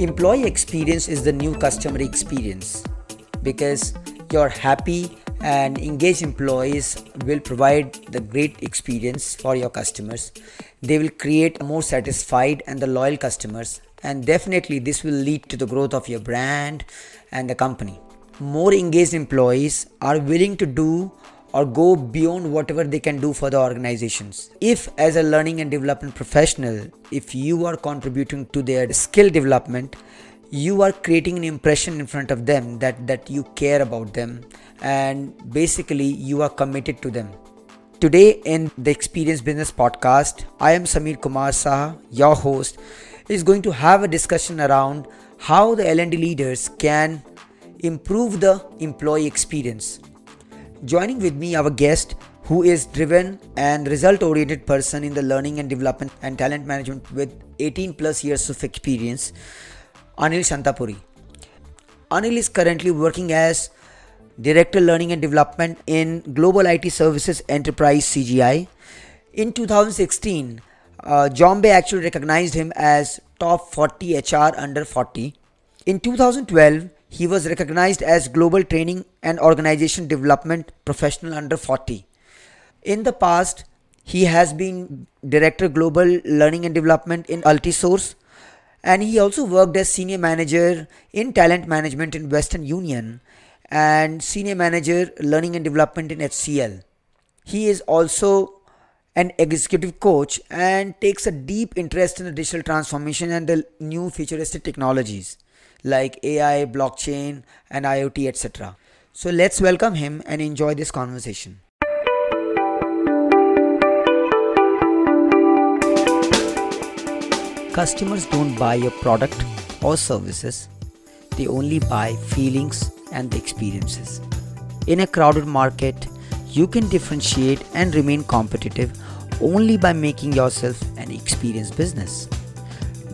Employee experience is the new customer experience because your happy and engaged employees will provide the great experience for your customers. They will create more satisfied and the loyal customers, and definitely this will lead to the growth of your brand and the company. More engaged employees are willing to do or go beyond whatever they can do for the organizations. If, as a learning and development professional, if you are contributing to their skill development, you are creating an impression in front of them that, that you care about them and basically you are committed to them. Today, in the Experience Business Podcast, I am Samir Kumar Sah, your host, is going to have a discussion around how the L&D leaders can improve the employee experience Joining with me, our guest, who is driven and result oriented person in the learning and development and talent management with 18 plus years of experience, Anil Santhapuri. Anil is currently working as Director Learning and Development in Global IT Services Enterprise CGI. In 2016, uh, Jombay actually recognized him as top 40 HR under 40. In 2012, he was recognized as Global Training and Organization Development Professional Under 40. In the past, he has been Director Global Learning and Development in Altisource and he also worked as Senior Manager in Talent Management in Western Union and Senior Manager Learning and Development in HCL. He is also an executive coach and takes a deep interest in the digital transformation and the new futuristic technologies like AI, blockchain, and IoT, etc. So let's welcome him and enjoy this conversation. Customers don't buy your product or services, they only buy feelings and the experiences. In a crowded market, you can differentiate and remain competitive only by making yourself an experience business.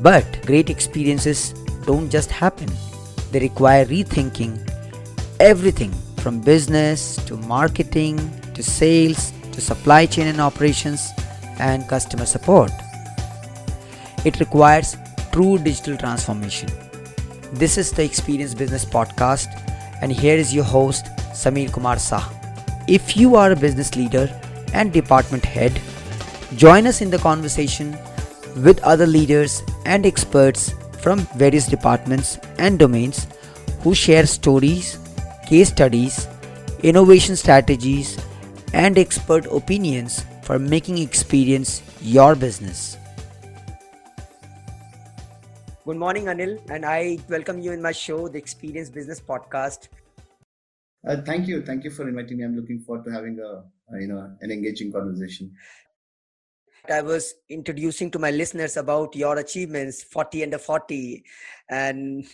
But great experiences don't just happen, they require rethinking everything from business to marketing to sales to supply chain and operations and customer support. It requires true digital transformation. This is the Experience Business Podcast, and here is your host, Samir Kumar Sah. If you are a business leader and department head, join us in the conversation with other leaders and experts from various departments and domains who share stories, case studies, innovation strategies, and expert opinions for making experience your business. Good morning, Anil, and I welcome you in my show, the Experience Business Podcast. Uh, thank you, thank you for inviting me. I'm looking forward to having a, a you know an engaging conversation. I was introducing to my listeners about your achievements, 40 under 40, and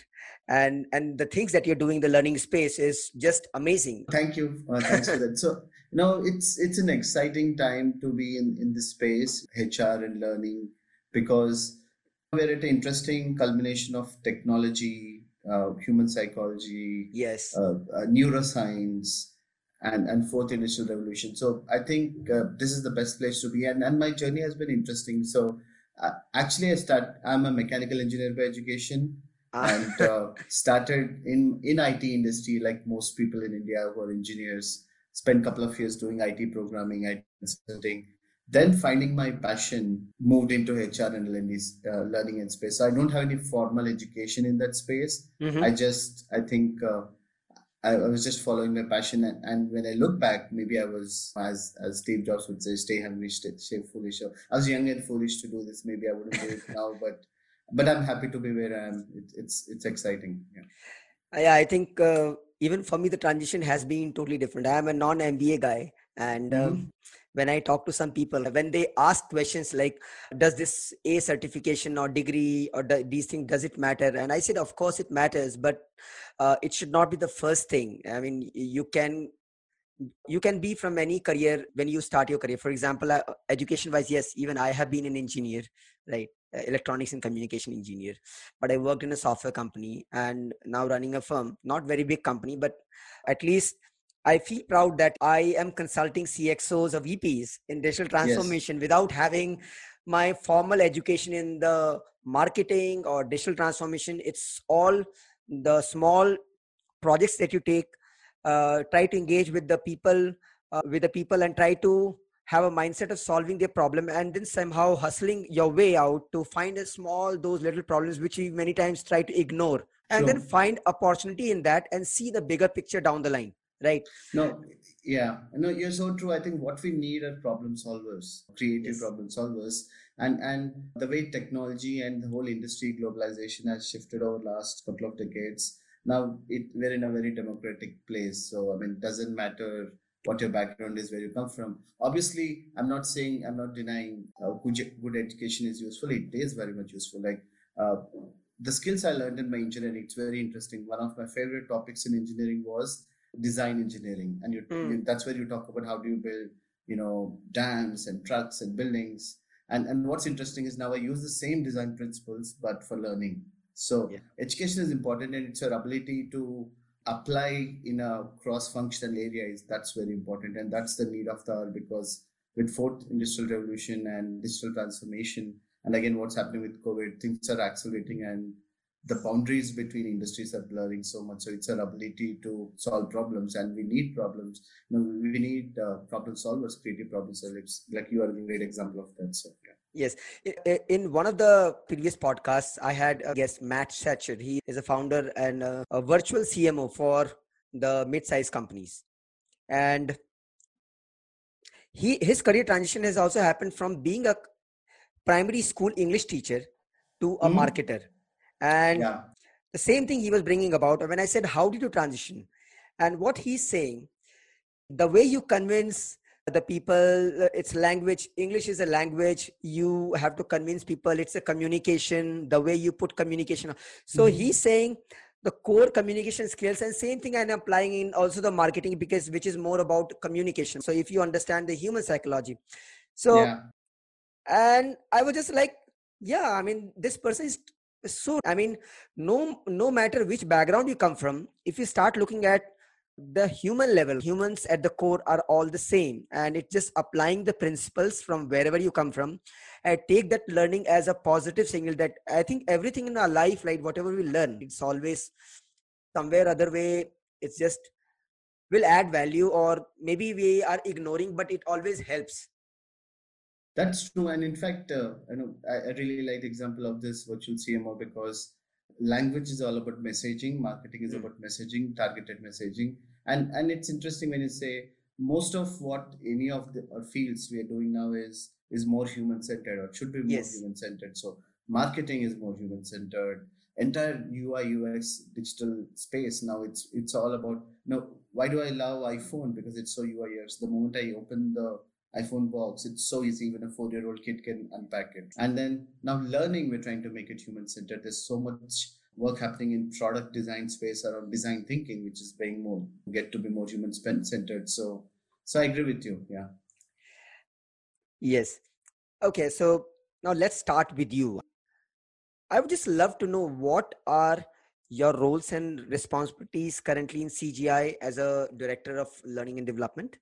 and and the things that you're doing the learning space is just amazing. Thank you, uh, thanks for that. So you know, it's it's an exciting time to be in in this space, HR and learning, because we're at an interesting culmination of technology, uh, human psychology, yes, uh, uh neuroscience and and fourth industrial revolution. So i think uh, this is the best place to be. And and my journey has been interesting. So uh, actually i start i'm a mechanical engineer by education ah. and uh, started in in it industry like most people in india who are engineers spent a couple of years doing it programming it consulting then finding my passion moved into hr and uh, learning and space. So i don't have any formal education in that space. Mm-hmm. i just i think uh, I, I, was just following my passion, and, and, when I look back, maybe I was, as as Steve Jobs would say, "Stay hungry, stay, stay foolish." I was young and foolish to do this. Maybe I wouldn't do it now, but but I'm happy to be where I am. It, it's it's exciting. Yeah, yeah. I think uh, even for me, the transition has been totally different. I am a non MBA guy, and um, mm-hmm when i talk to some people when they ask questions like does this a certification or degree or these things does it matter? And i said of course it matters but uh, it should not be the first thing. I mean you can you can be from any career when you start your career. For example uh, education wise yes even i have been an engineer right? Uh, electronics and communication engineer. But i worked in a software company and now running a firm. Not very big company but at least I feel proud that I am consulting CXOs or VPs in digital transformation yes. without having my formal education in the marketing or digital transformation it's all the small projects that you take uh, try to engage with the people uh, with the people and try to have a mindset of solving their problem and then somehow hustling your way out to find a small those little problems which you many times try to ignore and sure. then find opportunity in that and see the bigger picture down the line right. No yeah. No you're so true. I think what we need are problem solvers creative yes. problem solvers. And and the way technology and the whole industry globalization has shifted over last couple of decades now it, we're in a very democratic place. So i mean it doesn't matter what your background is where you come from. Obviously i'm not saying i'm not denying good, good education is useful. It is very much useful. Like uh, the skills i learned in my engineering it's very interesting. One of my favorite topics in engineering was design engineering and you, mm. that's where you talk about how do you build you know dams and trucks and buildings and and what's interesting is now i use the same design principles but for learning so yeah. education is important and it's your ability to apply in a cross functional area is that's very important and that's the need of the hour because with fourth industrial revolution and digital transformation and again what's happening with covid things are accelerating and the boundaries between industries are blurring so much. So it's our ability to solve problems, and we need problems. You know, we need uh, problem solvers, creative problem solvers. Like you are a great example of that. So yeah. Yes. In one of the previous podcasts, I had a guest, Matt Satcher. He is a founder and a, a virtual CMO for the mid-sized companies. And he his career transition has also happened from being a primary school English teacher to a mm-hmm. marketer and yeah. the same thing he was bringing about when I said, How did you transition? And what he's saying, the way you convince the people, uh, it's language, English is a language, you have to convince people, it's a communication, the way you put communication. So mm-hmm. he's saying, the core communication skills and same thing i'm applying in also the marketing because which is more about communication so if you understand the human psychology so yeah. and i was just like yeah i mean this person is so i mean no no matter which background you come from if you start looking at the human level humans at the core are all the same. And it's just applying the principles from wherever you come from and take that learning as a positive signal that i think everything in our life like whatever we learn it's always somewhere other way. It's just will add value or maybe we are ignoring but it always helps that's true, and in fact, uh, you know, I, I really like the example of this virtual CMO because language is all about messaging, marketing is mm. about messaging, targeted messaging, and and it's interesting when you say most of what any of the fields we are doing now is is more human centered or should be more yes. human centered. So marketing is more human centered. Entire UI UX digital space now it's it's all about you know why do I love iPhone because it's so UI UX. The moment I open the iPhone box. It's so easy, even a four year old kid can unpack it. And then now learning, we're trying to make it human centered. There's so much work happening in product design space around design thinking, which is being more get to be more human centered. So, so I agree with you. Yeah. Yes. Okay. So now let's start with you. I would just love to know what are your roles and responsibilities currently in CGI as a director of learning and development?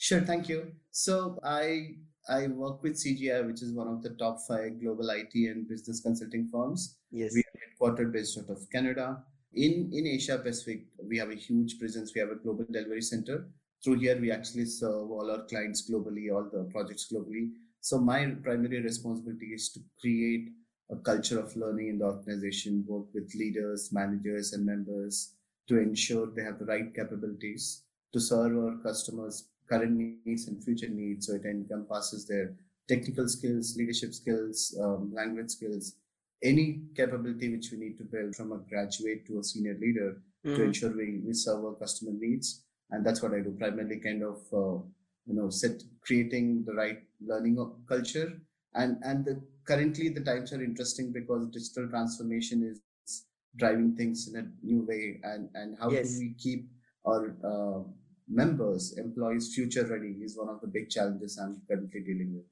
Sure, thank you. So I I work with CGI, which is one of the top five global IT and business consulting firms. Yes. We are headquartered based out of Canada. In in Asia Pacific, we have a huge presence. We have a global delivery center. Through here, we actually serve all our clients globally, all the projects globally. So my primary responsibility is to create a culture of learning in the organization, work with leaders, managers, and members to ensure they have the right capabilities to serve our customers current needs and future needs. So it encompasses their technical skills, leadership skills, um, language skills, any capability which we need to build from a graduate to a senior leader mm-hmm. to ensure we, we serve our customer needs. And that's what I do primarily kind of, uh, you know, set creating the right learning culture. And, and the, currently the times are interesting because digital transformation is driving things in a new way. And, and how yes. do we keep our, uh, members, employees, future ready is one of the big challenges I'm currently dealing with.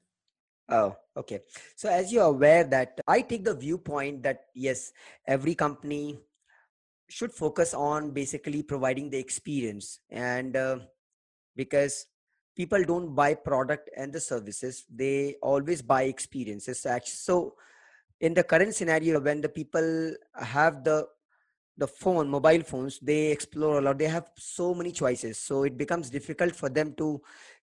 Oh, okay. So as you're aware that I take the viewpoint that yes, every company should focus on basically providing the experience and uh, because people don't buy product and the services they always buy experiences so in the current scenario when the people have the the phone mobile phones they explore a lot. They have so many choices. So it becomes difficult for them to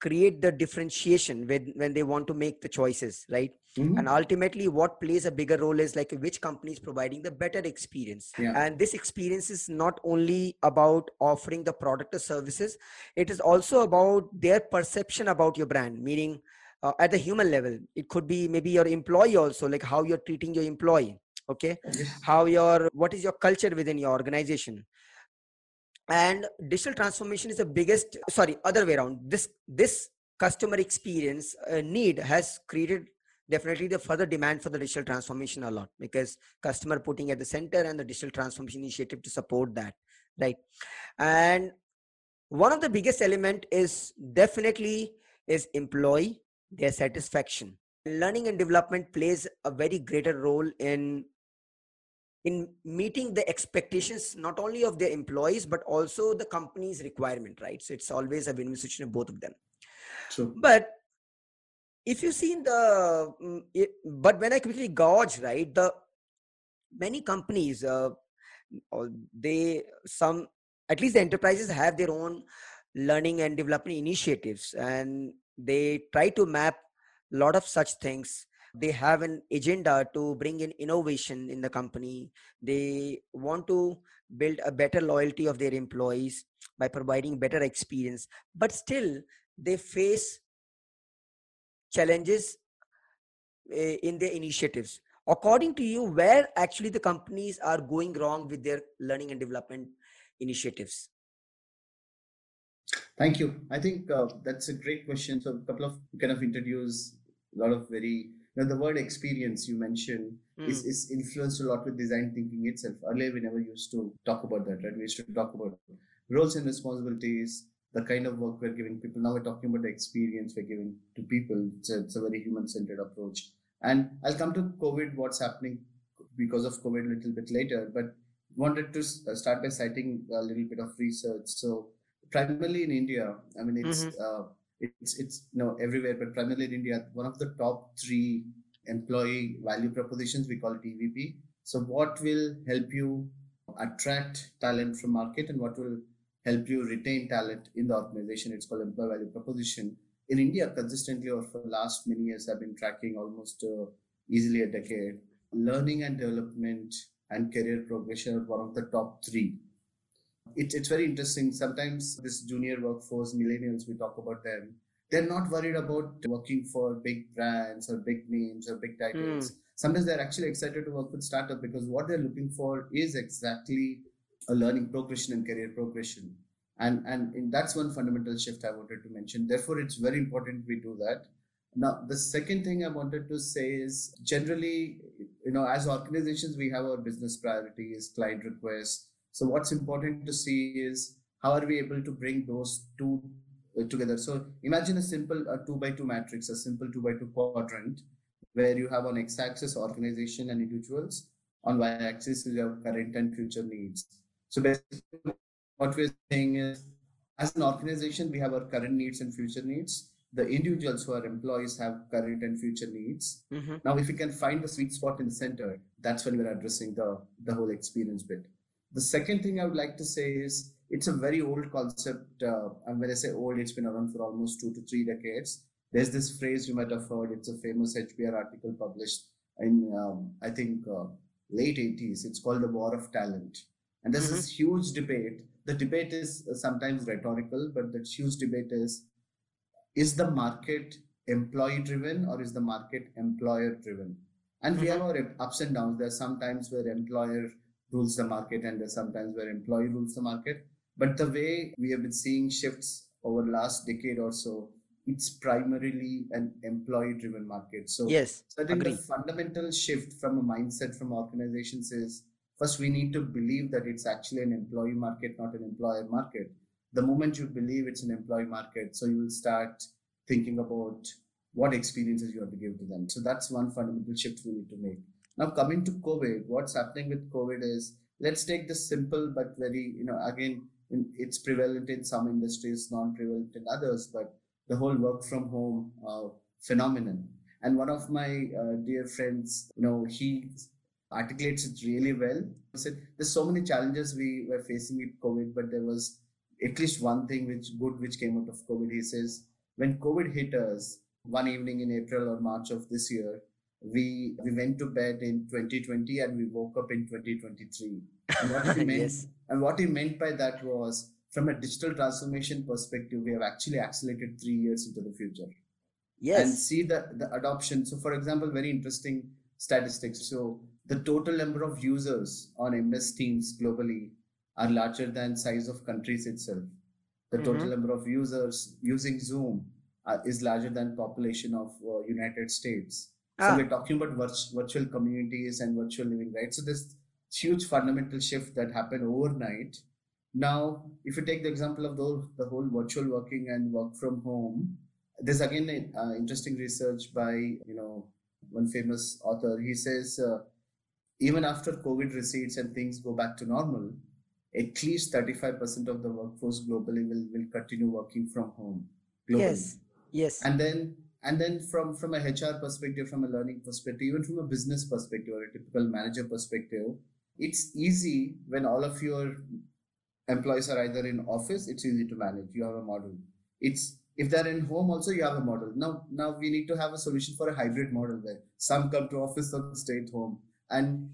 create the differentiation when when they want to make the choices right? Mm-hmm. and ultimately what plays a bigger role is like which company is providing the better experience. Yeah. and this experience is not only about offering the product or services it is also about their perception about your brand. Meaning uh, at the human level it could be maybe your employee also like how you're treating your employee okay? Yes. how your what is your culture within your organization? And digital transformation is the biggest sorry other way around. This this customer experience uh, need has created definitely the further demand for the digital transformation a lot because customer putting at the center and the digital transformation initiative to support that right? And one of the biggest element is definitely is employee their satisfaction. Learning and development plays a very greater role in in meeting the expectations not only of their employees but also the company's requirement right? So it's always a win-win situation of both of them. True. but if you see in the mm, it, but when i quickly gauge right the many companies uh, they some at least the enterprises have their own learning and development initiatives and they try to map a lot of such things they have an agenda to bring in innovation in the company. They want to build a better loyalty of their employees by providing better experience. But still they face challenges eh, in their initiatives. According to you where actually the companies are going wrong with their learning and development initiatives? Thank you. I think uh, that's a great question. So a couple of kind of introduce a lot of very now, the word experience you mentioned mm. is, is influenced a lot with design thinking itself. Earlier, we never used to talk about that, right? We used to talk about roles and responsibilities, the kind of work we're giving people. Now we're talking about the experience we're giving to people. It's a, it's a very human centered approach. And I'll come to COVID, what's happening because of COVID a little bit later, but wanted to uh, start by citing a little bit of research. So, primarily in India, I mean, it's mm-hmm. uh, it's it's you know everywhere, but primarily in India, one of the top three employee value propositions we call EVP. So what will help you attract talent from market and what will help you retain talent in the organization? It's called employee value proposition. In India, consistently over the last many years, I've been tracking almost uh, easily a decade. Learning and development and career progression are one of the top three it, it's very interesting. Sometimes this junior workforce, millennials, we talk about them, they're not worried about working for big brands or big names or big titles. Mm. Sometimes they're actually excited to work with startup because what they're looking for is exactly a learning progression and career progression. And, and that's one fundamental shift I wanted to mention. Therefore, it's very important we do that. Now, the second thing I wanted to say is generally, you know, as organizations, we have our business priorities, client requests, so what's important to see is how are we able to bring those two uh, together. So imagine a simple uh, two by two matrix, a simple two by two quadrant, where you have on x-axis organization and individuals, on y-axis you have current and future needs. So basically, what we're saying is, as an organization, we have our current needs and future needs. The individuals who are employees have current and future needs. Mm-hmm. Now, if we can find the sweet spot in the center, that's when we're addressing the the whole experience bit. The second thing I would like to say is it's a very old concept. Uh, and when I say old, it's been around for almost two to three decades. There's this phrase you might have heard. It's a famous HBR article published in, um, I think, uh, late 80s. It's called the War of Talent. And there's mm-hmm. this huge debate. The debate is uh, sometimes rhetorical, but the huge debate is is the market employee driven or is the market employer driven? And mm-hmm. we have our ups and downs. There are some times where employer rules the market and there's sometimes where employee rules the market. But the way we have been seeing shifts over the last decade or so, it's primarily an employee driven market. So, yes, so I think agree. the fundamental shift from a mindset from organizations is first we need to believe that it's actually an employee market, not an employer market. The moment you believe it's an employee market, so you will start thinking about what experiences you have to give to them. So that's one fundamental shift we need to make. Now coming to COVID, what's happening with COVID is let's take this simple but very, you know, again, in, it's prevalent in some industries, non-prevalent in others. But the whole work from home uh, phenomenon. And one of my uh, dear friends, you know, he articulates it really well. He said, "There's so many challenges we were facing with COVID, but there was at least one thing which good which came out of COVID." He says, "When COVID hit us one evening in April or March of this year, we we went to bed in 2020 and we woke up in 2023." And what he meant, yes. and what he meant by that was, from a digital transformation perspective, we have actually accelerated three years into the future. Yes. And see the, the adoption. So, for example, very interesting statistics. So, the total number of users on MS Teams globally are larger than size of countries itself. The total mm-hmm. number of users using Zoom uh, is larger than population of uh, United States. Ah. So we're talking about virtual communities and virtual living, right? So this huge fundamental shift that happened overnight. Now, if you take the example of the, the whole virtual working and work from home, there's again uh, interesting research by you know one famous author. He says uh, even after COVID recedes and things go back to normal, at least 35% of the workforce globally will, will continue working from home. Globally. Yes. Yes. And then and then from from a HR perspective, from a learning perspective, even from a business perspective or a typical manager perspective, it's easy when all of your employees are either in office, it's easy to manage. You have a model. It's if they're in home also you have a model now now we need to have a solution for a hybrid model where some come to office some stay at home and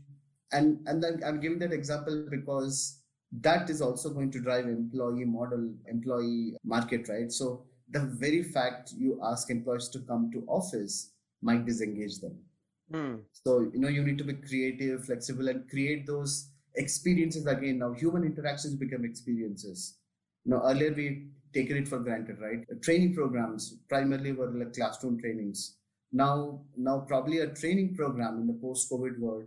and and then i'm giving that example because that is also going to drive employee model employee market right so the very fact you ask employees to come to office might disengage them. Mm. so you know you need to be creative flexible and create those experiences again. Now human interactions become experiences. You know earlier we taken it for granted right? Training programs primarily were like classroom trainings. Now now probably a training program in the post covid world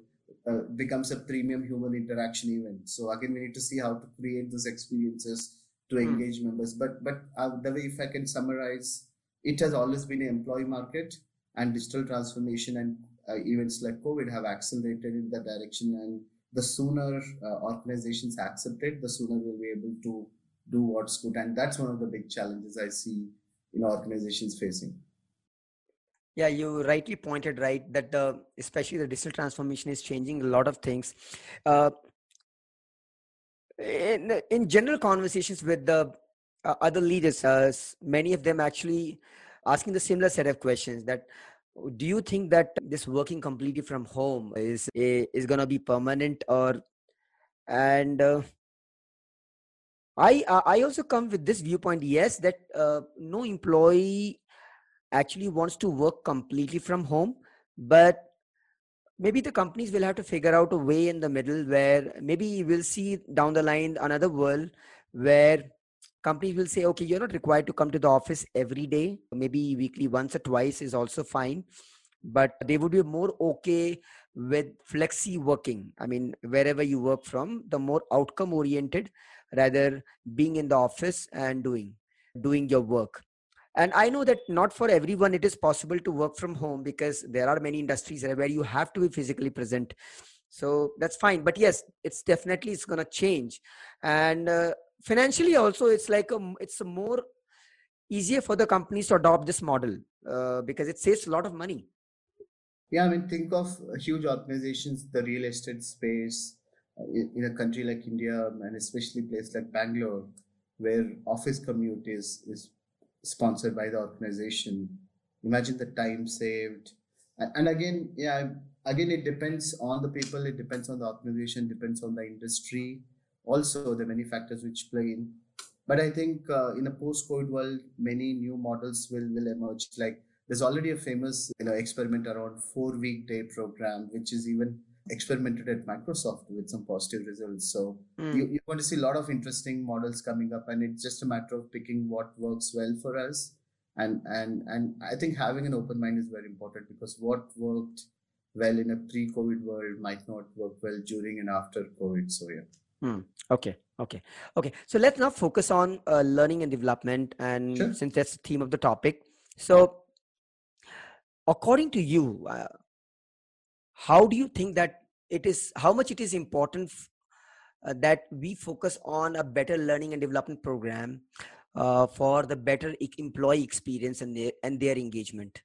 uh, becomes a premium human interaction event. So again, we need to see how to create those experiences to hmm. engage mm. members. But but uh, the way, if I can summarize, it has always been an employee market, and digital transformation and uh, events like COVID have accelerated in that direction. And the sooner uh, organizations accept it, the sooner we'll be able to do what's good. And that's one of the big challenges I see in organizations facing. Yeah, you rightly pointed right that the especially the digital transformation is changing a lot of things. Uh, in, in general conversations with the uh, other leaders, uh, many of them actually asking the similar set of questions that do you think that this working completely from home is is going to be permanent or and uh, i i also come with this viewpoint yes that uh, no employee actually wants to work completely from home but maybe the companies will have to figure out a way in the middle where maybe we'll see down the line another world where companies will say okay you're not required to come to the office every day. Maybe weekly once or twice is also fine. But they would be more okay with flexi working. I mean wherever you work from the more outcome oriented rather being in the office and doing doing your work and i know that not for everyone it is possible to work from home because there are many industries where you have to be physically present. So that's fine. But yes it's definitely it's going to change. And uh, financially also it's like a, it's a more easier for the companies to adopt this model uh, because it saves a lot of money. Yeah i mean think of huge organizations the real estate space uh, in, a country like india and especially place like bangalore where office commute is is sponsored by the organization. Imagine the time saved. And again, yeah, again, it depends on the people, it depends on the organization, depends on the industry. Also, the many factors which play in. But I think uh, in a post-COVID world, many new models will will emerge. Like there's already a famous you know experiment around four-week day program, which is even experimented at Microsoft with some positive results. So mm. you, you're going to see a lot of interesting models coming up, and it's just a matter of picking what works well for us. And and and I think having an open mind is very important because what worked well in a pre-COVID world might not work well during and after COVID. So yeah. Hmm. Okay. Okay. Okay. So let's now focus on uh, learning and development, and sure. since that's the theme of the topic, so according to you, uh, how do you think that it is how much it is important uh, that we focus on a better learning and development program uh, for the better employee experience and their and their engagement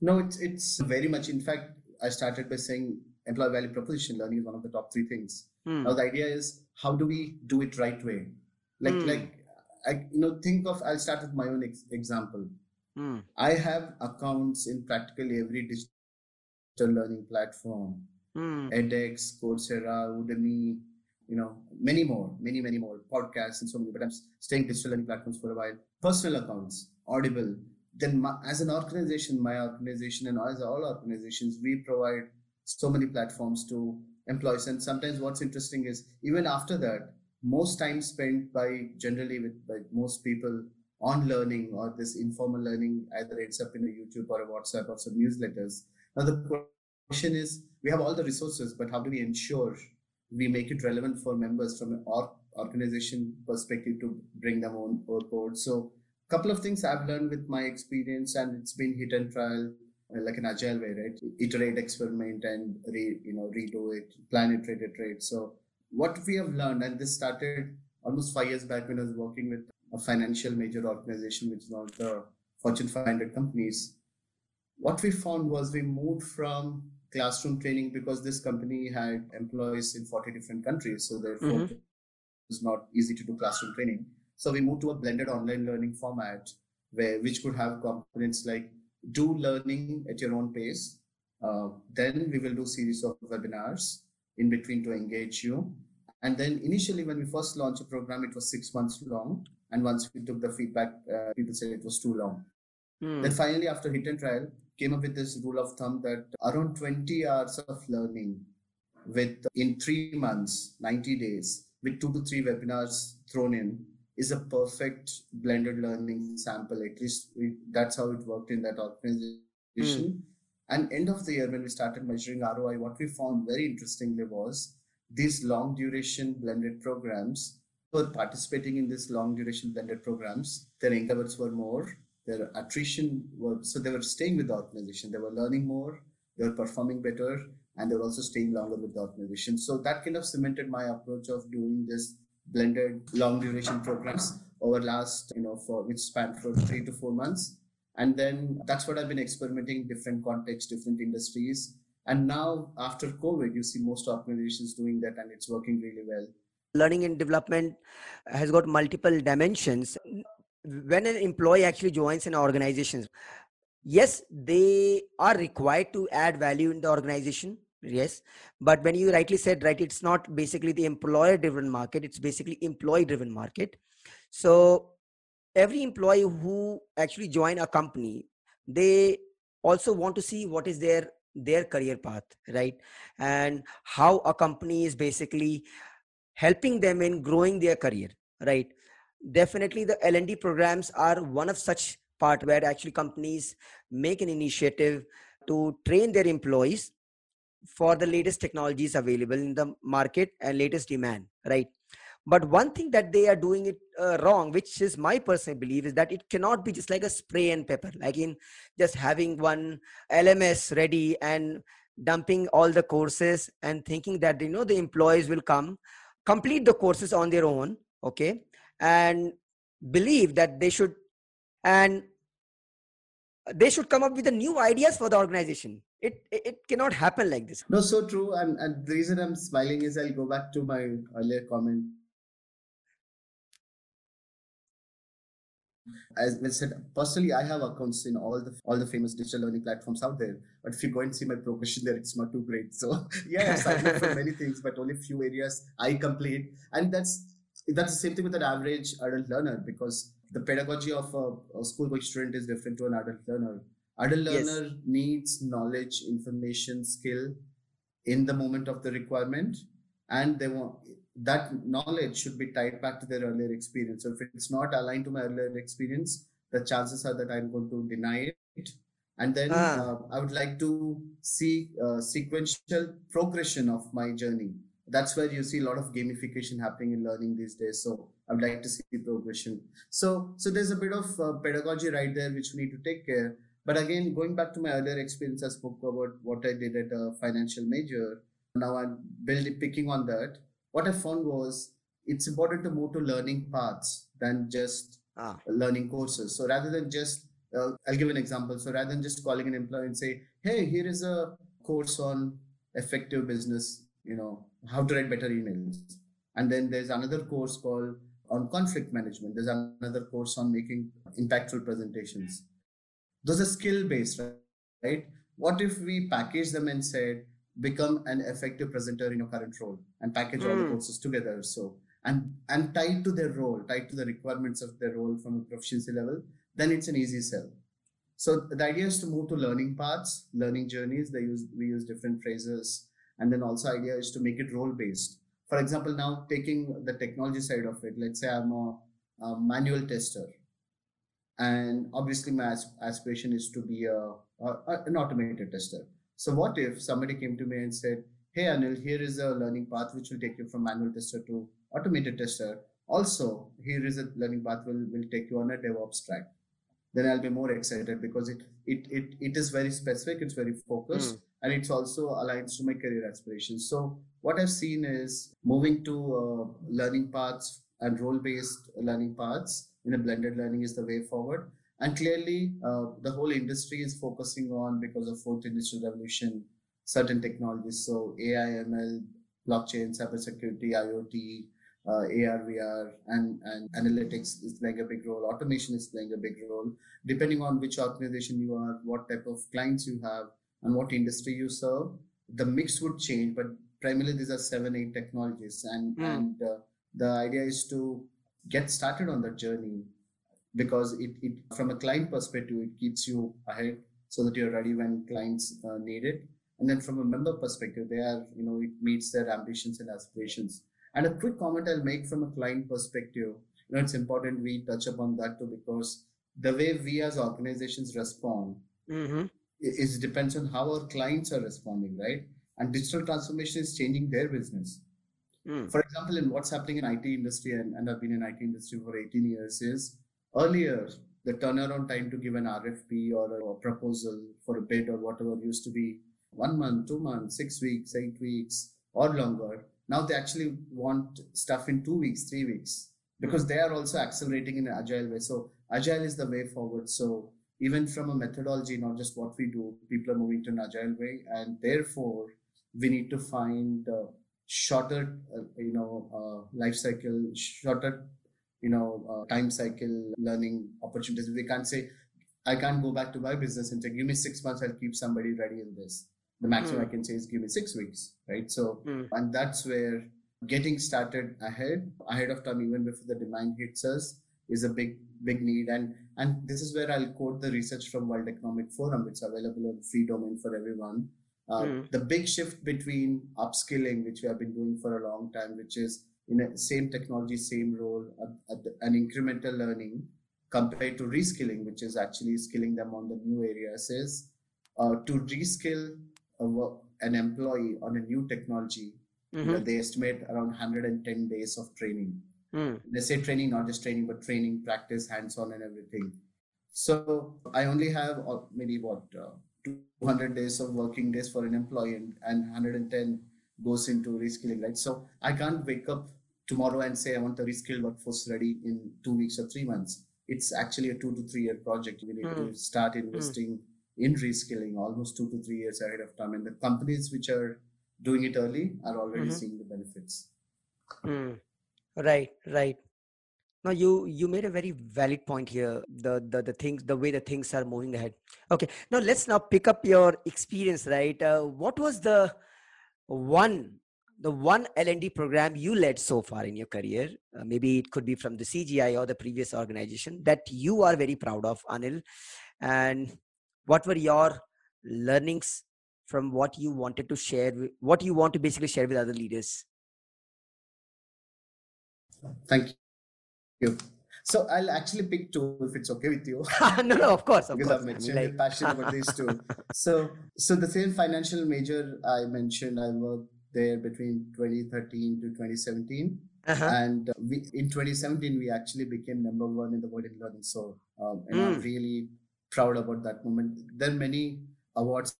no it's it's very much in fact i started by saying employee value proposition learning is one of the top three things hmm. now the idea is how do we do it right way like hmm. like i you know think of i'll start with my own ex- example hmm. i have accounts in practically every digital learning platform mm. edx coursera udemy you know, many more, many, many more podcasts and so many, but I'm staying digital learning platforms for a while. Personal accounts, Audible. Then my, as an organization, my organization and as all organizations, we provide so many platforms to employees. And sometimes what's interesting is even after that, most time spent by generally with by most people on learning or this informal learning either ends up in a YouTube or a WhatsApp or some newsletters. Now the question is, we have all the resources, but how do we ensure we make it relevant for members from an organization perspective to bring them on board. So a couple of things I've learned with my experience and it's been hit and trial uh, like an agile way, right? Iterate, experiment and re, you know, redo it, plan it, trade it, trade. So what we have learned, and this started almost five years back when I was working with a financial major organization, which is one of the Fortune 500 companies. What we found was we moved from classroom training because this company had employees in 40 different countries. So therefore, mm-hmm. it was not easy to do classroom training. So we moved to a blended online learning format where which could have components like do learning at your own pace. Uh, then we will do series of webinars in between to engage you. And then initially, when we first launched a program, it was six months long. And once we took the feedback, uh, people said it was too long. Mm. Then finally, after hit and trial, came up with this rule of thumb that around 20 hours of learning with in three months, 90 days, with two to three webinars thrown in is a perfect blended learning sample. At least we, that's how it worked in that organization. Mm. And end of the year, when we started measuring ROI, what we found very interestingly was these long duration blended programs were participating in these long duration blended programs. Their endeavors were more their attrition was so they were staying with the organization. They were learning more they were performing better and they were also staying longer with the organization. So that kind of cemented my approach of doing this blended long duration programs over last you know for which span for three to four months. And then that's what i've been experimenting different contexts different industries. And now after covid you see most organizations doing that and it's working really well learning and development has got multiple dimensions. When an employee actually joins an organization yes they are required to add value in the organization yes. But when you rightly said right it's not basically the employer driven market it's basically employee driven market. So every employee who actually join a company they also want to see what is their their career path right? And how a company is basically helping them in growing their career right? Definitely the l&d programs are one of such part where actually companies make an initiative to train their employees for the latest technologies available in the market and latest demand right? But one thing that they are doing it uh, wrong which is my personal belief is that it cannot be just like a spray and pepper like in just having one lms ready and dumping all the courses and thinking that you know the employees will come complete the courses on their own okay and believe that they should and they should come up with the new ideas for the organization. It, it, cannot happen like this. No so true. And, and the reason i'm smiling is i'll go back to my earlier comment as I said, personally, I have accounts in all the all the famous digital learning platforms out there. But if you go and see my progression there, it's not too great. So yeah, signed up for many things, but only few areas I complete, and that's that's the same thing with an average adult learner because the pedagogy of a, a school going student is different to an adult learner. Adult learner yes. needs knowledge, information, skill in the moment of the requirement, and they want that knowledge should be tied back to their earlier experience. So if it's not aligned to my earlier experience, the chances are that I'm going to deny it. And then ah. uh, I would like to see uh, sequential progression of my journey that's where you see a lot of gamification happening in learning these days so i would like to see progression so so there's a bit of uh, pedagogy right there which we need to take care but again going back to my earlier experience i spoke about what i did at a financial major now i'm building picking on that what i found was it's important to move to learning paths than just ah. learning courses. So rather than just, uh, I'll give an example. So rather than just calling an employee and say, hey, here is a course on effective business, you know, how to write better emails. And then there's another course called on conflict management. There's another course on making impactful presentations. Those are skill based, right? What if we package them and said, become an effective presenter in your current role and package mm. all the hmm. courses together? So and and tied to their role, tied to the requirements of their role from a proficiency level, then it's an easy sell. So the idea is to move to learning paths, learning journeys. They use we use different phrases, and then also idea is to make it role based. For example, now taking the technology side of it, let's say I'm a, a manual tester, and obviously my aspiration is to be a, a, an automated tester. So what if somebody came to me and said, "Hey Anil, here is a learning path which will take you from manual tester to automated tester. Also, here is a learning path will, will take you on a DevOps track. Then I'll be more excited because it it it, it is very specific, it's very focused, mm. and it's also aligns to my career aspirations. So what I've seen is moving to uh, learning paths and role-based learning paths in a blended learning is the way forward. And clearly, uh, the whole industry is focusing on because of fourth industrial revolution, certain technologies. So AI, ML, blockchain, cybersecurity, IoT, uh, AR, VR, and, and analytics is playing a big role. Automation is playing a big role. Depending on which organization you are, what type of clients you have, and what industry you serve, the mix would change. But primarily, these are seven, eight technologies, and mm. and uh, the idea is to get started on that journey because it, it from a client perspective it keeps you ahead so that you're ready when clients uh, need it and then from a member perspective they are you know it meets their ambitions and aspirations and a quick comment I'll make from a client perspective, you know, it's important we touch upon that too because the way we as organizations respond mm-hmm. is depends on how our clients are responding, right? And digital transformation is changing their business. Mm. For example, in what's happening in IT industry, and, and I've been in IT industry for 18 years, is earlier the turnaround time to give an RFP or a proposal for a bid or whatever used to be one month, two months, six weeks, eight weeks, or longer. Now they actually want stuff in two weeks, three weeks, because they are also accelerating in an agile way. So agile is the way forward. So even from a methodology, not just what we do, people are moving to an agile way, and therefore we need to find uh, shorter, uh, you know, uh, life cycle, shorter, you know, uh, time cycle learning opportunities. We can't say, I can't go back to my business and say, give me six months, I'll keep somebody ready in this the maximum mm. I can say is give me six weeks, right? So, mm. and that's where getting started ahead, ahead of time, even before the demand hits us, is a big, big need. And and this is where I'll quote the research from World Economic Forum, which is available on free domain for everyone. Uh, mm. The big shift between upskilling, which we have been doing for a long time, which is in a same technology, same role, uh, an incremental learning, compared to reskilling, which is actually skilling them on the new areas, is uh, to reskill an employee on a new technology, mm-hmm. they estimate around 110 days of training. Mm. They say training, not just training, but training, practice, hands-on, and everything. So I only have uh, maybe what uh, 200 days of working days for an employee, and, and 110 goes into reskilling, right? So I can't wake up tomorrow and say I want the reskilled workforce ready in two weeks or three months. It's actually a two to three year project. We need mm. to start investing. Mm in reskilling almost two to three years ahead of time. And the companies which are doing it early are already mm-hmm. seeing the benefits. Mm. Right, right. Now you you made a very valid point here. The the the things the way the things are moving ahead. Okay. Now let's now pick up your experience. Right. Uh, what was the one the one L&D program you led so far in your career? Uh, maybe it could be from the CGI or the previous organization that you are very proud of, Anil. And what were your learnings from what you wanted to share what you want to basically share with other leaders thank you so I'll actually pick two if it's okay with you. no, no, of course, of because course. I've mentioned I mean, like... passionate about these two. So, so the same financial major I mentioned, I worked there between 2013 to 2017, uh-huh. and we in 2017 we actually became number one in the world in learning. So, um, and mm. I'm really proud about that moment. Then many awards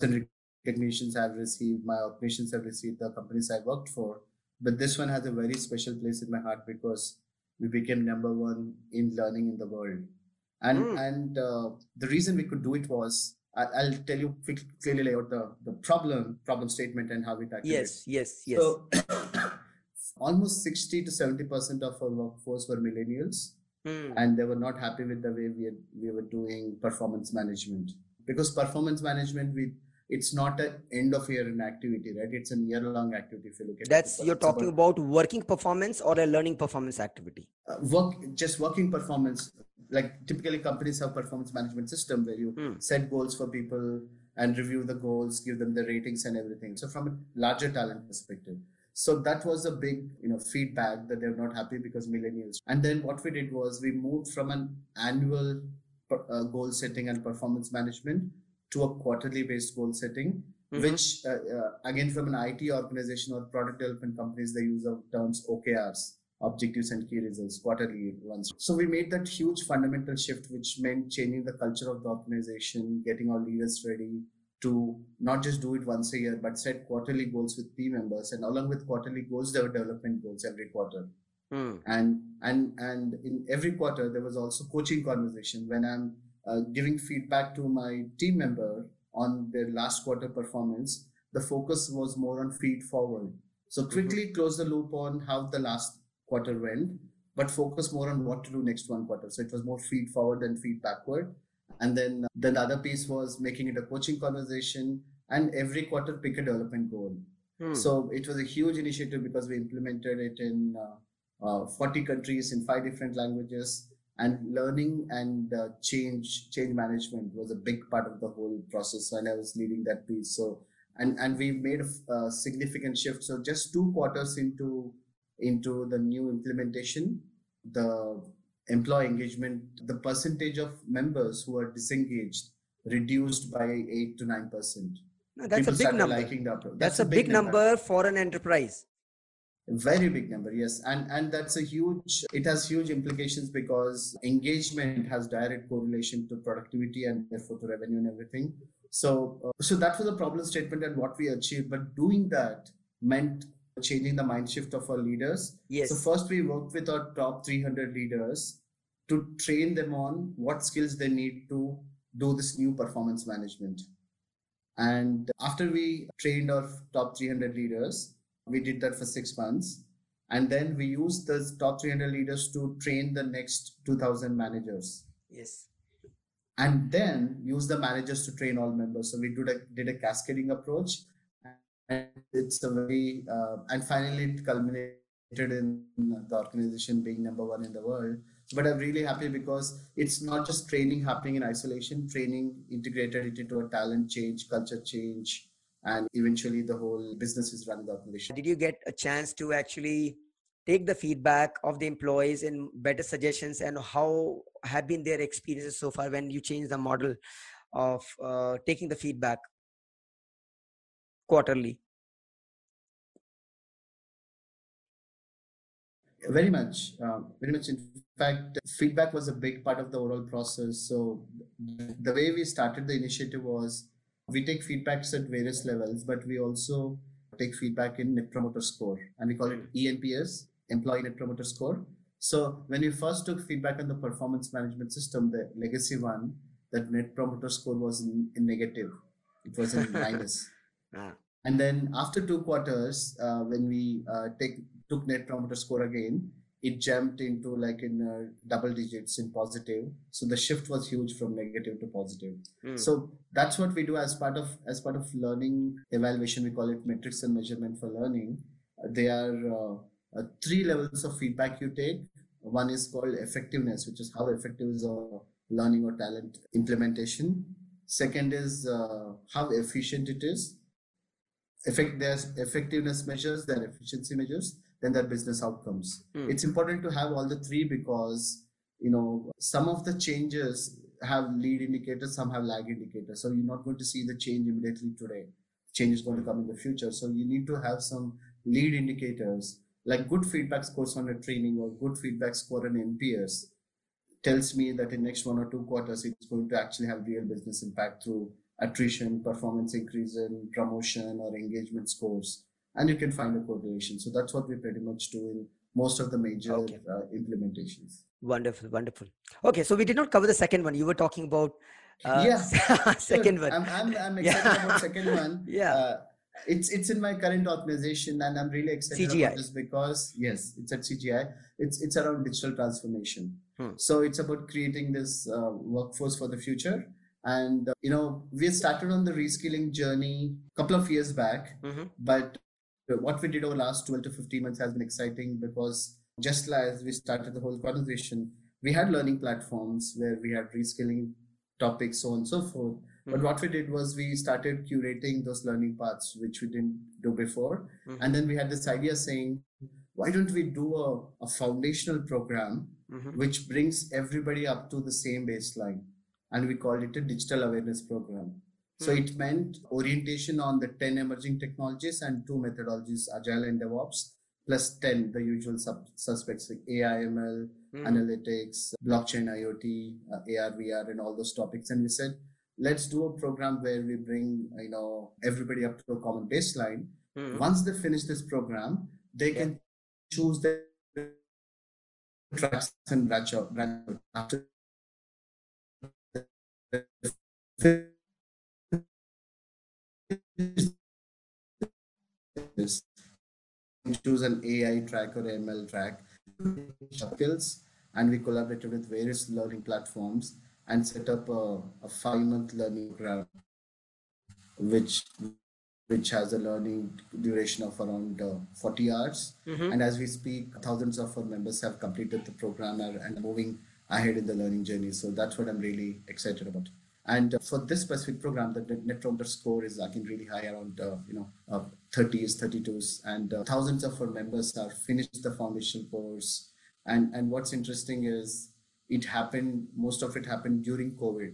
and recognitions I've received, my operations have received, the companies I worked for. but this one has a very special place in my heart because we became number one in learning in the world. And mm. and uh, the reason we could do it was I, will tell you clearly layout the, the problem problem statement and how we tackled yes, it. Yes, yes, yes. So almost 60 to 70 percent of our workforce were millennials, mm. and they were not happy with the way we had, we were doing performance management because performance management we it's not an end of year activity, right? It's a year long activity. If you look at that's it. you're talking about, about, working performance or a learning performance activity. Uh, work just working performance. Like typically companies have performance management system where you hmm. set goals for people and review the goals, give them the ratings and everything. So from a larger talent perspective. So that was a big, you know, feedback that they're not happy because millennials. And then what we did was we moved from an annual uh, goal setting and performance management to a quarterly based goal setting, mm-hmm. which uh, uh, again from an IT organization or product development companies, they use of terms OKRs, objectives and key results, quarterly ones. So we made that huge fundamental shift, which meant changing the culture of the organization, getting our leaders ready to not just do it once a year, but set quarterly goals with team members. And along with quarterly goals, there were development goals every quarter. Mm. And and and in every quarter there was also coaching conversation when I'm uh, giving feedback to my team member on their last quarter performance, the focus was more on feed forward. So mm-hmm. quickly mm-hmm. close the loop on how the last quarter went, but focus more on what to do next one quarter. So it was more feed forward than feed backward. And then, uh, then the other piece was making it a coaching conversation and every quarter pick a development goal. Hmm. So it was a huge initiative because we implemented it in uh, uh, 40 countries in five different languages and learning and uh, change change management was a big part of the whole process when i was leading that piece. So and and we made a, a significant shift. So just two quarters into into the new implementation the employee engagement the percentage of members who are disengaged reduced by 8 to 9 percent. No, that's People a big number. that's, that's, a, big, big number, number for an enterprise very big number yes. And and that's a huge it has huge implications because engagement has direct correlation to productivity and therefore to revenue and everything. So uh, so that was a problem statement and what we achieved. But doing that meant changing the mind shift of our leaders. Yes. So first we worked with our top 300 leaders to train them on what skills they need to do this new performance management. And after we trained our top 300 leaders we did that for six months. And then we used the top 300 leaders to train the next 2000 managers. Yes. And then use the managers to train all members. So we did a, did a cascading approach. And it's a very, uh, and finally it culminated in the organization being number one in the world. But I'm really happy because it's not just training happening in isolation, training integrated it into a talent change, culture change, and eventually the whole business is run the organization. Did you get a chance to actually take the feedback of the employees and better suggestions and how have been their experiences so far when you change the model of uh, taking the feedback quarterly? Very much, uh, very much. In fact, feedback was a big part of the overall process. So the way we started the initiative was we take feedbacks at various levels, but we also take feedback in Net Promoter Score, and we call it ENPS, Employee Net Promoter Score. So when we first took feedback on the performance management system, the legacy one, that Net Promoter Score was in, in negative. It was in minus. Ah. And then after two quarters, uh, when we uh, take took Net Promoter Score again, it jumped into like in uh, double digits in positive. So the shift was huge from negative to positive. Mm. so that's what we do as part of as part of learning evaluation. We call it metrics and measurement for learning. Uh, there are uh, uh, three levels of feedback you take. One is called effectiveness which is how effective is our learning or talent implementation. Second is uh, how efficient it is. Effect there's effectiveness measures there are efficiency measures then their business outcomes. Mm. It's important to have all the three because you know some of the changes have lead indicators, some have lag indicators. So you're not going to see the change immediately today. Change is going to come in the future. So you need to have some lead indicators like good feedback scores on a training or good feedback score on NPS tells me that in next one or two quarters it's going to actually have real business impact through attrition, performance increase in promotion or engagement scores and you can find a correlation. So that's what we pretty much do in most of the major Okay. uh, implementations. Wonderful, wonderful. Okay, so we did not cover the second one. You were talking about uh, Yeah, second Sure. one. I'm, I'm, I'm Yeah. excited about second one. Yeah. Uh, it's it's in my current organization, and I'm really excited CGI. about this because yes, it's at CGI. It's it's around digital transformation. Hmm. So it's about creating this uh, workforce for the future. And uh, you know, we started on the reskilling journey a couple of years back, Mhm. but what we did over the last 12 to 15 months has been exciting because just as we started the whole conversation, we had learning platforms where we had reskilling topics, so on and so forth. But Mhm. what we did was we started curating those learning paths, which we didn't do before. Mhm. And then we had this idea saying, why don't we do a, a foundational program Mhm. which brings everybody up to the same baseline? And we called it a digital awareness program. So Hmm. it meant orientation on the 10 emerging technologies and two methodologies, Agile and DevOps, plus 10, the usual sub- suspects like AI, ML, Mhm. analytics, blockchain, IoT, uh, AR, VR, and all those topics. And we said, let's do a program where we bring, you know, everybody up to a common baseline. Mhm. Once they finish this program, they Yeah. can choose their tracks and branch out. Branch out. After this, choose an AI track or ML track skills, and we collaborated with various learning platforms and set up a, a five month learning program, which which has a learning duration of around uh, 40 hours. Mhm. And as we speak, thousands of our members have completed the program and are moving ahead in the learning journey. So that's what I'm really excited about. And uh, for this specific program, the net- promoter score is again really high, around uh, you know uh, 30s, 32s, and uh, thousands of our members are finished the foundation course. And and what's interesting is it happened. Most of it happened during COVID.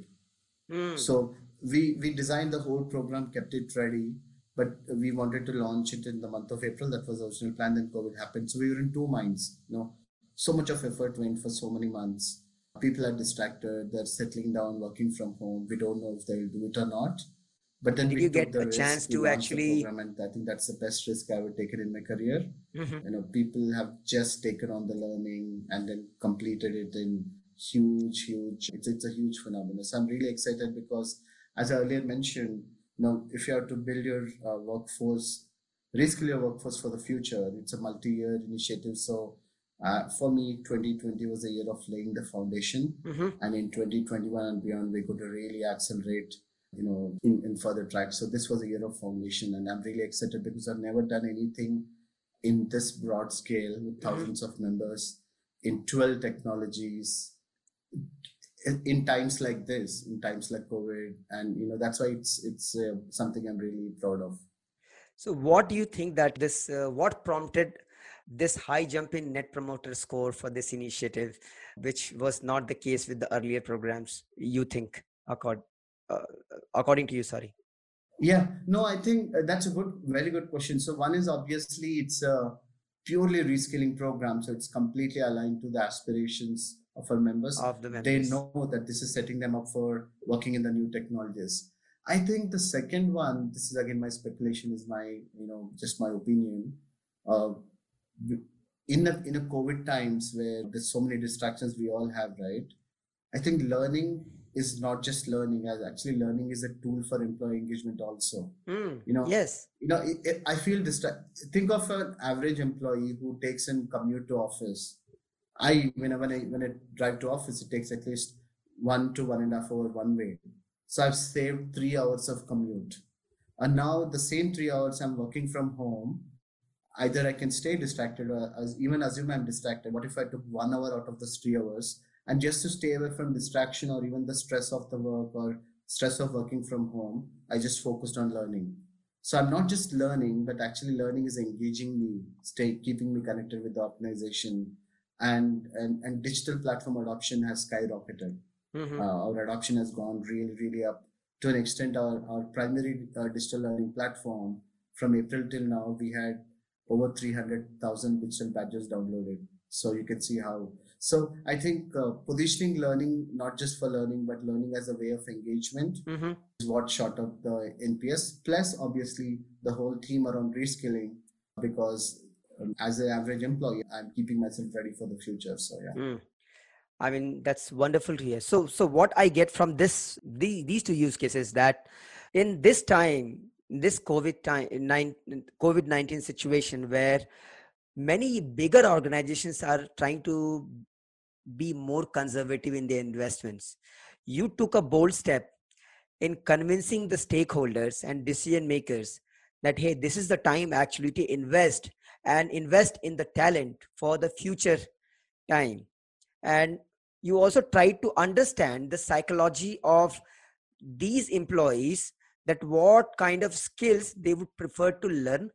Mm. So we we designed the whole program, kept it ready, but we wanted to launch it in the month of April. That was the original plan. Then COVID happened, so we were in two minds. You know, so much of effort went for so many months. People are distracted. They're settling down, working from home. We don't know if they'll do it or not. But then Did we you get the a chance to actually- and I think that's the best risk I ever taken in my career Mhm. you know people have just taken on the learning and then completed it in huge huge it's, it's a huge phenomenon so i'm really excited because as i earlier mentioned you know if you have to build your uh, workforce reskill your workforce for the future it's a multi-year initiative so uh, for me 2020 was a year of laying the foundation. Mhm. and in 2021 and beyond we could really accelerate you know in, in further tracks so this was a year of foundation and i'm really excited because i've never done anything in this broad scale with 1000s of members in 12 technologies in, in times like this in times like covid. And you know that's why it's it's uh, something i'm really proud of. So, what do you think that this, uh, what prompted this high jump in net promoter score for this initiative, which was not the case with the earlier programs? You think, accord, uh, according to you, sorry. Yeah, no, I think uh, that's a good, very good question. So one is obviously it's a purely reskilling program, so it's completely aligned to the aspirations of our members. Of the members. They know that this is setting them up for working in the new technologies. I think the second one, this is again my speculation, is my you know just my opinion. Uh, in a in a COVID times where there's so many distractions we all have, right? I think learning is not just learning as actually learning is a tool for employee engagement also Mm, you know yes. you know it, it- i feel this think of an average employee who takes in commute to office i when I, when I when i drive to office it takes at least one to one and a half hour one way so i've saved three hours of commute and now the same three hours i'm working from home either i can stay distracted or as, even assume i'm distracted. What if i took one hour out of those three hours? And just to stay away from distraction or even the stress of the work or stress of working from home i just focused on learning. So i'm not just learning but actually learning is engaging me stay keeping me connected with the organization. And and, and digital platform adoption has skyrocketed. Mhm. uh, our adoption has gone really really up to an extent. Our, our primary uh, digital learning platform from april till now we had over 300000 digital badges downloaded so you can see how so i think uh, positioning learning not just for learning but learning as a way of engagement Mhm. is what shot up the nps plus obviously the whole theme around reskilling because um, as an average employee, I'm keeping myself ready for the future. So yeah. Mm. I mean, that's wonderful to hear. So, so what I get from this, the, these two use cases that in this time, this COVID time COVID nineteen situation, where many bigger organizations are trying to be more conservative in their investments, you took a bold step in convincing the stakeholders and decision makers that hey, this is the time actually to invest and invest in the talent for the future time. And you also tried to understand the psychology of these employees that what kind of skills they would prefer to learn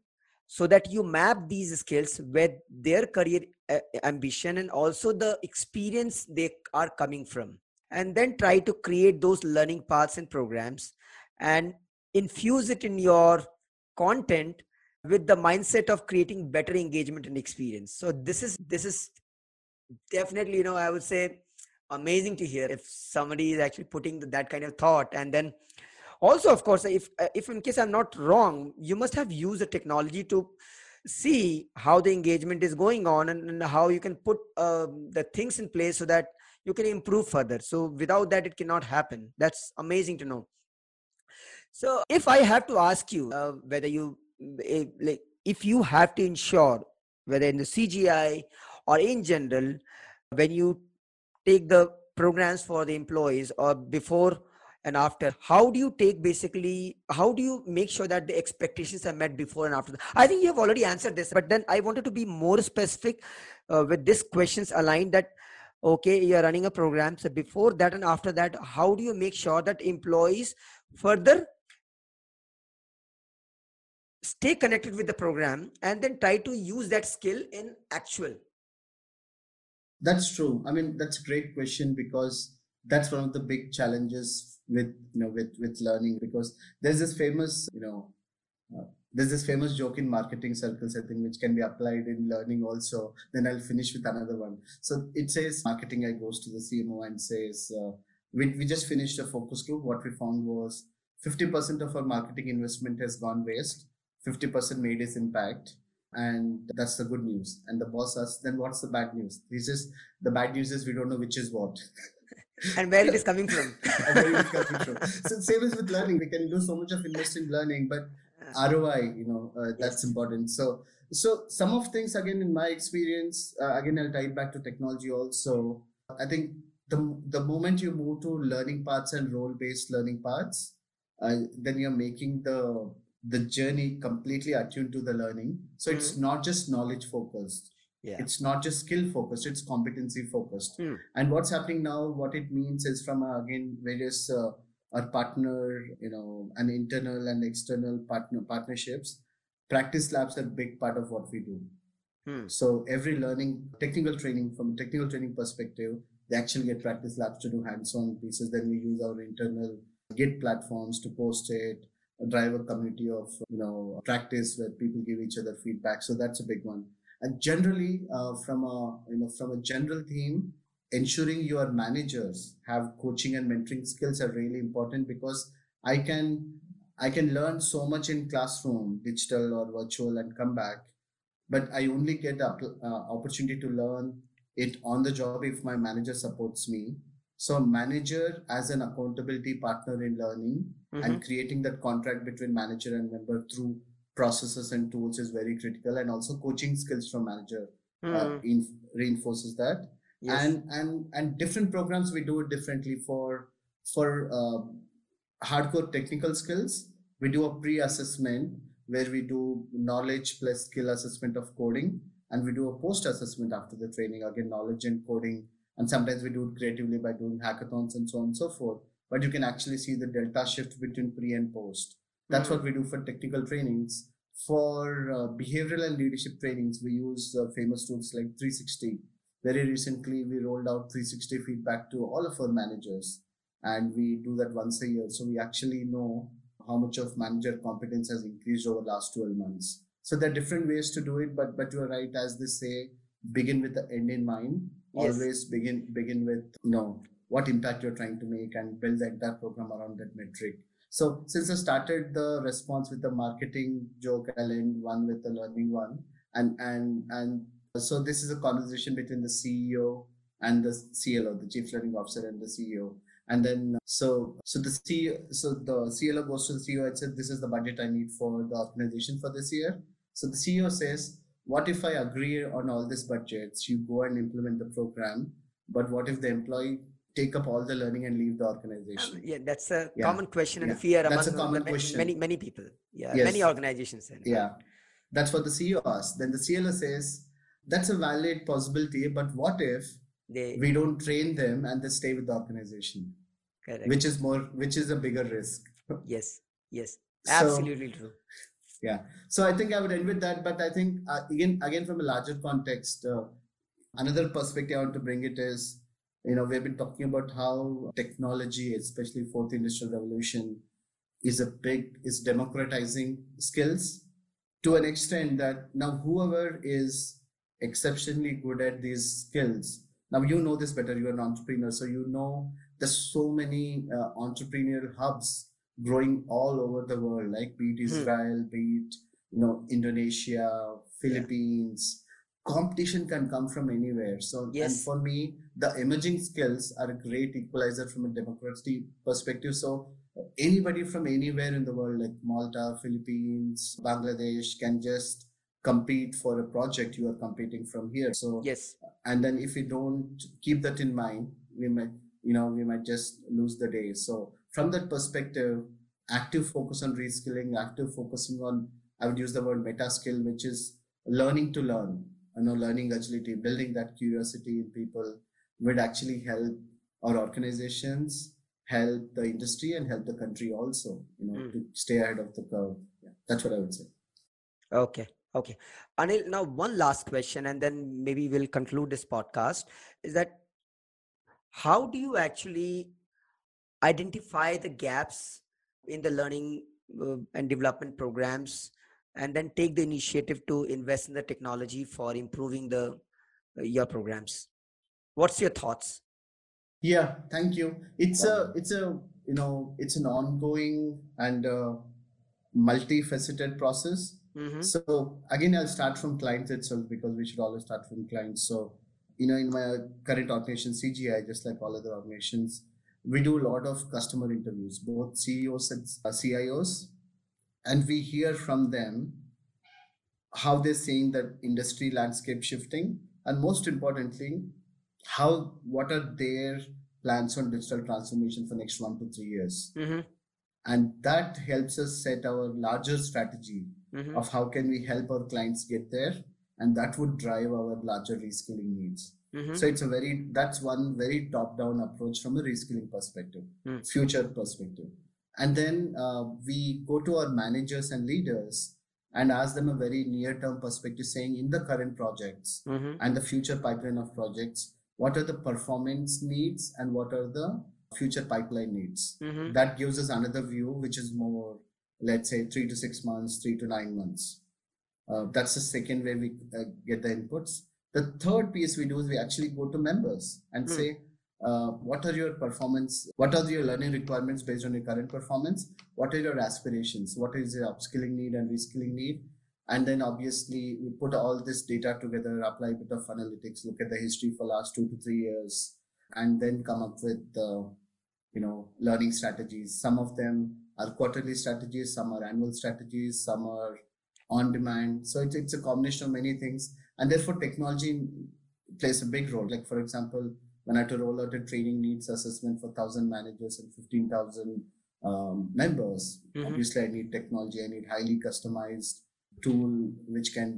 so that you map these skills with their career uh, ambition and also the experience they are coming from. And then try to create those learning paths and programs and infuse it in your content with the mindset of creating better engagement and experience. So this is this is definitely you know i would say amazing to hear if somebody is actually putting that kind of thought. And then also of course if uh, if in case i'm not wrong you must have used the technology to see how the engagement is going on and, and how you can put uh, the things in place so that you can improve further. So without that it cannot happen. That's amazing to know. So if i have to ask you uh, whether you eh, like if you have to ensure whether in the cgi or in general when you take the programs for the employees or before and after how do you take basically how do you make sure that the expectations are met before and after i think you have already answered this but then i wanted to be more specific uh, with these questions aligned that okay you're running a program so before that and after that how do you make sure that employees further stay connected with the program and then try to use that skill in actual that's true. I mean, that's a great question because that's one of the big challenges with you know with with learning because there's this famous you know uh, there's this famous joke in marketing circles I think which can be applied in learning also. Then I'll finish with another one. So it says marketing guy goes to the CMO and says uh, we we just finished a focus group. What we found was 50% of our marketing investment has gone waste. 50% made its impact and that's the good news. And the boss asks, then what's the bad news? He says, the bad news is we don't know which is what. and where it is coming from. where it is coming from. So same as with learning, we can do so much of invest in learning, but ROI, you know, uh, that's important. So, so some of things again in my experience, uh, again I'll tie it back to technology also. I think the the moment you move to learning paths and role based learning paths, uh, then you're making the the journey completely attuned to the learning. So it's mm. not just knowledge focused. Yeah. It's not just skill focused, it's competency focused. Mm. And what's happening now, what it means is from uh, again various uh, our partner, you know, and internal and external partner partnerships. Practice labs are a big part of what we do. Mm. So every learning, technical training from a technical training perspective, they actually get practice labs to do hands-on pieces. Then we use our internal Git platforms to post it drive a community of you know practice where people give each other feedback so that's a big one and generally uh, from a you know from a general theme ensuring your managers have coaching and mentoring skills are really important because i can i can learn so much in classroom digital or virtual and come back but i only get uh, opportunity to learn it on the job if my manager supports me so manager as an accountability partner in learning mm-hmm. and creating that contract between manager and member through processes and tools is very critical. And also coaching skills from manager mm-hmm. uh, hmm. in, reinforces that. Yes. And and and different programs we do it differently for for uh, hardcore technical skills. We do a pre-assessment where we do knowledge plus skill assessment of coding, and we do a post assessment after the training again knowledge and coding and sometimes we do it creatively by doing hackathons and so on and so forth. But you can actually see the delta shift between pre and post. That's what we do for technical trainings. For uh, behavioral and leadership trainings, we use uh, famous tools like 360. Very recently, we rolled out 360 feedback to all of our managers, and we do that once a year. So we actually know how much of manager competence has increased over the last 12 months. So there are different ways to do it, but but you're right, as they say, begin with the end in mind yes. always begin begin with you know what impact you're trying to make and build that, that program around that metric So since I started the response with the marketing joke, I'll end one with the learning one. And and and so this is a conversation between the CEO and the CLO, the Chief Learning Officer, and the CEO. And then so so the CEO so the CLO goes to the CEO and says, "This is the budget I need for the organization for this year." So the CEO says, "What if I agree on all these budgets? You go and implement the program, but what if the employee take up all the learning and leave the organization? Um, yeah, that's a Yeah. common question and Yeah. fear That's among a common the ma- question. many many people. Yeah, Yes. many organizations. fact. Yeah, that's what the CEO asks. Then the CLO says, "That's a valid possibility, but what if They we don't train them and they stay with the organization, correct. which is more, which is a bigger risk." yes, yes, So- absolutely true. Yeah. So I think I would end with that. But I think uh, again, again from a larger context, uh, another perspective I want to bring it is, you know, we've been talking about how technology, especially fourth industrial revolution, is a big is democratizing skills to an extent that now whoever is exceptionally good at these skills. Now you know this better. You're an entrepreneur, so you know there's so many uh, entrepreneurial hubs growing all over the world, like be it Hmm. Israel, be it you know Indonesia, Philippines. Competition can come from anywhere. So, and for me, the emerging skills are a great equalizer from a democracy perspective. So, anybody from anywhere in the world, like Malta, Philippines, Bangladesh, can just compete for a project. You are competing from here. So, Yes, and then if we don't keep that in mind we might you know we might just lose the day so from that perspective active focus on reskilling active focusing on i would use the word meta skill which is learning to learn you know learning agility building that curiosity in people would actually help our organizations help the industry and help the country also you know Mm. to stay ahead of the curve yeah, that's what i would say Okay. Okay. Anil, now one last question, and then maybe we'll conclude this podcast. Is that how do you actually identify the gaps in the learning uh, and development programs and then take the initiative to invest in the technology for improving the uh, your programs? What's your thoughts? Yeah, thank you. It's a it's a you know it's an ongoing and uh, multifaceted process. Mhm. So again, I'll start from clients itself because we should always start from clients. So you know, in my current organization, CGI, just like all other organizations, we do a lot of customer interviews, both CEOs and uh, CIOs, and we hear from them how they're seeing the industry landscape shifting, and most importantly, how what are their plans on digital transformation for next one to three years, Mhm. and that helps us set our larger strategy Mhm. of how can we help our clients get there, and that would drive our larger reskilling needs. Mhm. So it's a very that's one very top-down approach from a reskilling perspective, Mm. future perspective, and then uh, we go to our managers and leaders and ask them a very near-term perspective, saying in the current projects Mhm. and the future pipeline of projects, what are the performance needs and what are the future pipeline needs? Mhm. That gives us another view, which is more, let's say, three to six months, three to nine months. Uh, that's the second way we uh, get the inputs. The third piece we do is we actually go to members and Hmm. say, uh, what are your performance? What are your learning requirements based on your current performance? What are your aspirations? What is your upskilling need and reskilling need? And then obviously we put all this data together, apply a bit of analytics, look at the history for last two to three years, and then come up with uh, you know learning strategies. Some of them are quarterly strategies, some are annual strategies, some are on demand. So it's, it's a combination of many things, and therefore technology plays a big role. Like for example, when I had to roll out a training needs assessment for thousand managers and fifteen thousand um, members, Mhm. obviously I need technology. I need highly customized tool which can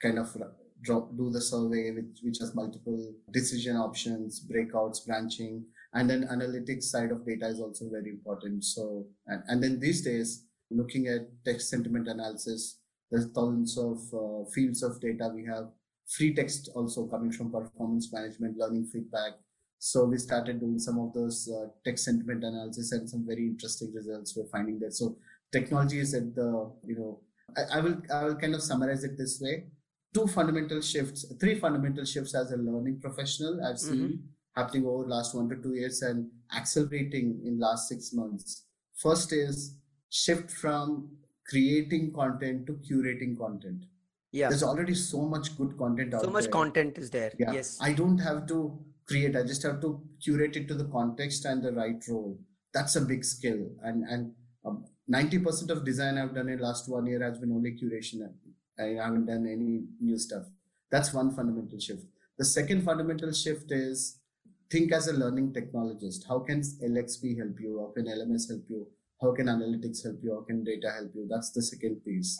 kind of drop, do the survey, which, which has multiple decision options, breakouts, branching, and then analytics side of data is also very important. So, and, and then these days, looking at text sentiment analysis, there's thousands of uh, fields of data. We have free text also coming from performance management, learning feedback. So we started doing some of those uh, text sentiment analysis and some very interesting results we're finding there. So technology is at the, you know, I, I will I will kind of summarize it this way. Two fundamental shifts, three fundamental shifts as a learning professional I've seen happening over last one to two years and accelerating in last six months. First is shift from creating content to curating content. Yeah. There's already so much good content out there. So much there. content is there. Yeah. Yes. I don't have to create. I just have to curate it to the context and the right role. That's a big skill. And and um, 90% of design I've done in last one year has been only curation. I haven't done any new stuff. That's one fundamental shift. The second fundamental shift is think as a learning technologist. How can LXP help you? How can LMS help you? How can analytics help you? How can data help you? That's the second piece.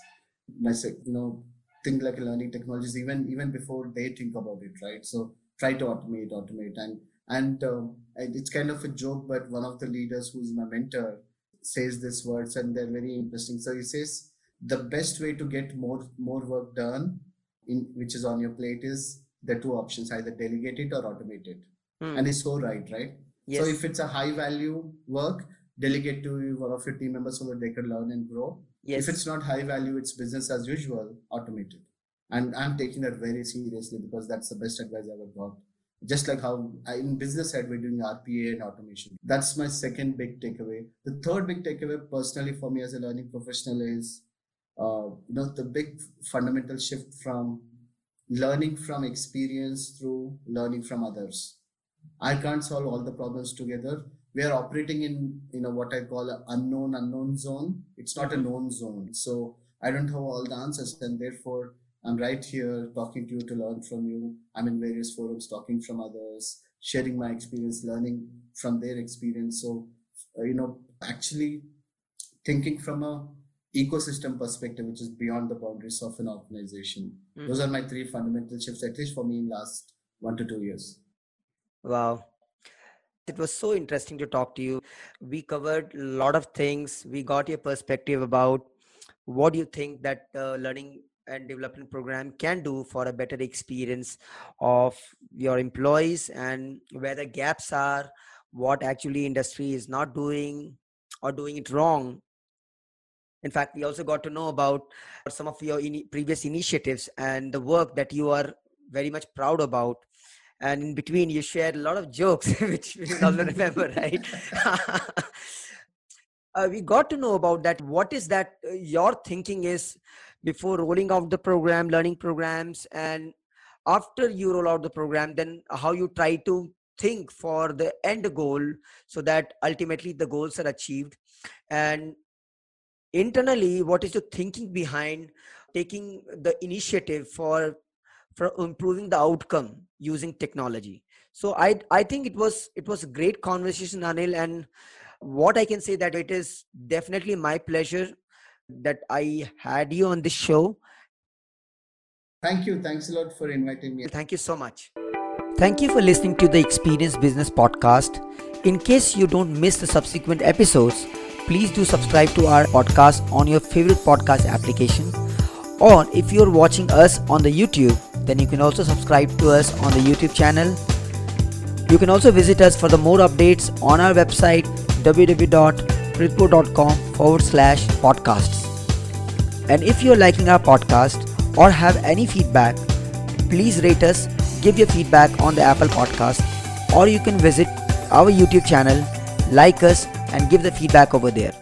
My you know, think like a learning technologist even even before they think about it, right? So try to automate, automate, and and um, it's kind of a joke, but one of the leaders who's my mentor says these words, and they're very interesting. So he says the best way to get more more work done in which is on your plate is the two options either delegate it or automate it Hmm. and he's so right right Yes. so if it's a high value work delegate to one of your team members so that they can learn and grow yes. if it's not high value it's business as usual automate it and i'm taking that very seriously because that's the best advice i ever got. Just like how in business side we're doing rpa and automation. That's my second big takeaway. The third big takeaway personally for me as a learning professional is uh, you know the big fundamental shift from learning from experience through learning from others. I can't solve all the problems together. We are operating in you know what i call an unknown unknown zone. It's not a known zone. So i don't have all the answers and therefore i'm right here talking to you to learn from you i'm in various forums talking from others sharing my experience learning from their experience so uh, you know actually thinking from a ecosystem perspective which is beyond the boundaries of an organization Mhm. those are my three fundamental shifts at least for me in last one to two years Wow. It was so interesting to talk to you. We covered a lot of things. We got your perspective about what do you think that uh, learning and development program can do for a better experience of your employees and where the gaps are, what actually industry is not doing or doing it wrong. In fact, we also got to know about some of your ini previous initiatives and the work that you are very much proud about. And in between you shared a lot of jokes which we also remember right? Uh, we got to know about that. What is that uh, your thinking is before rolling out the program learning programs and after you roll out the program then how you try to think for the end goal so that ultimately the goals are achieved. And internally what is your thinking behind taking the initiative for for improving the outcome using technology? So i i think it was it was a great conversation anil and what i can say that it is definitely my pleasure that i had you on this show. Thank you. Thanks a lot for inviting me. Thank you so much. Thank you for listening to the experience business podcast. In case you don't miss the subsequent episodes please do subscribe to our podcast on your favorite podcast application. Or if you're watching us on the youtube then you can also subscribe to us on the youtube channel. You can also visit us for the more updates on our website www.pritpo.com forward slash podcasts and if you're liking our podcast or have any feedback please rate us give your feedback on the apple podcast. Or you can visit our youtube channel like us and give the feedback over there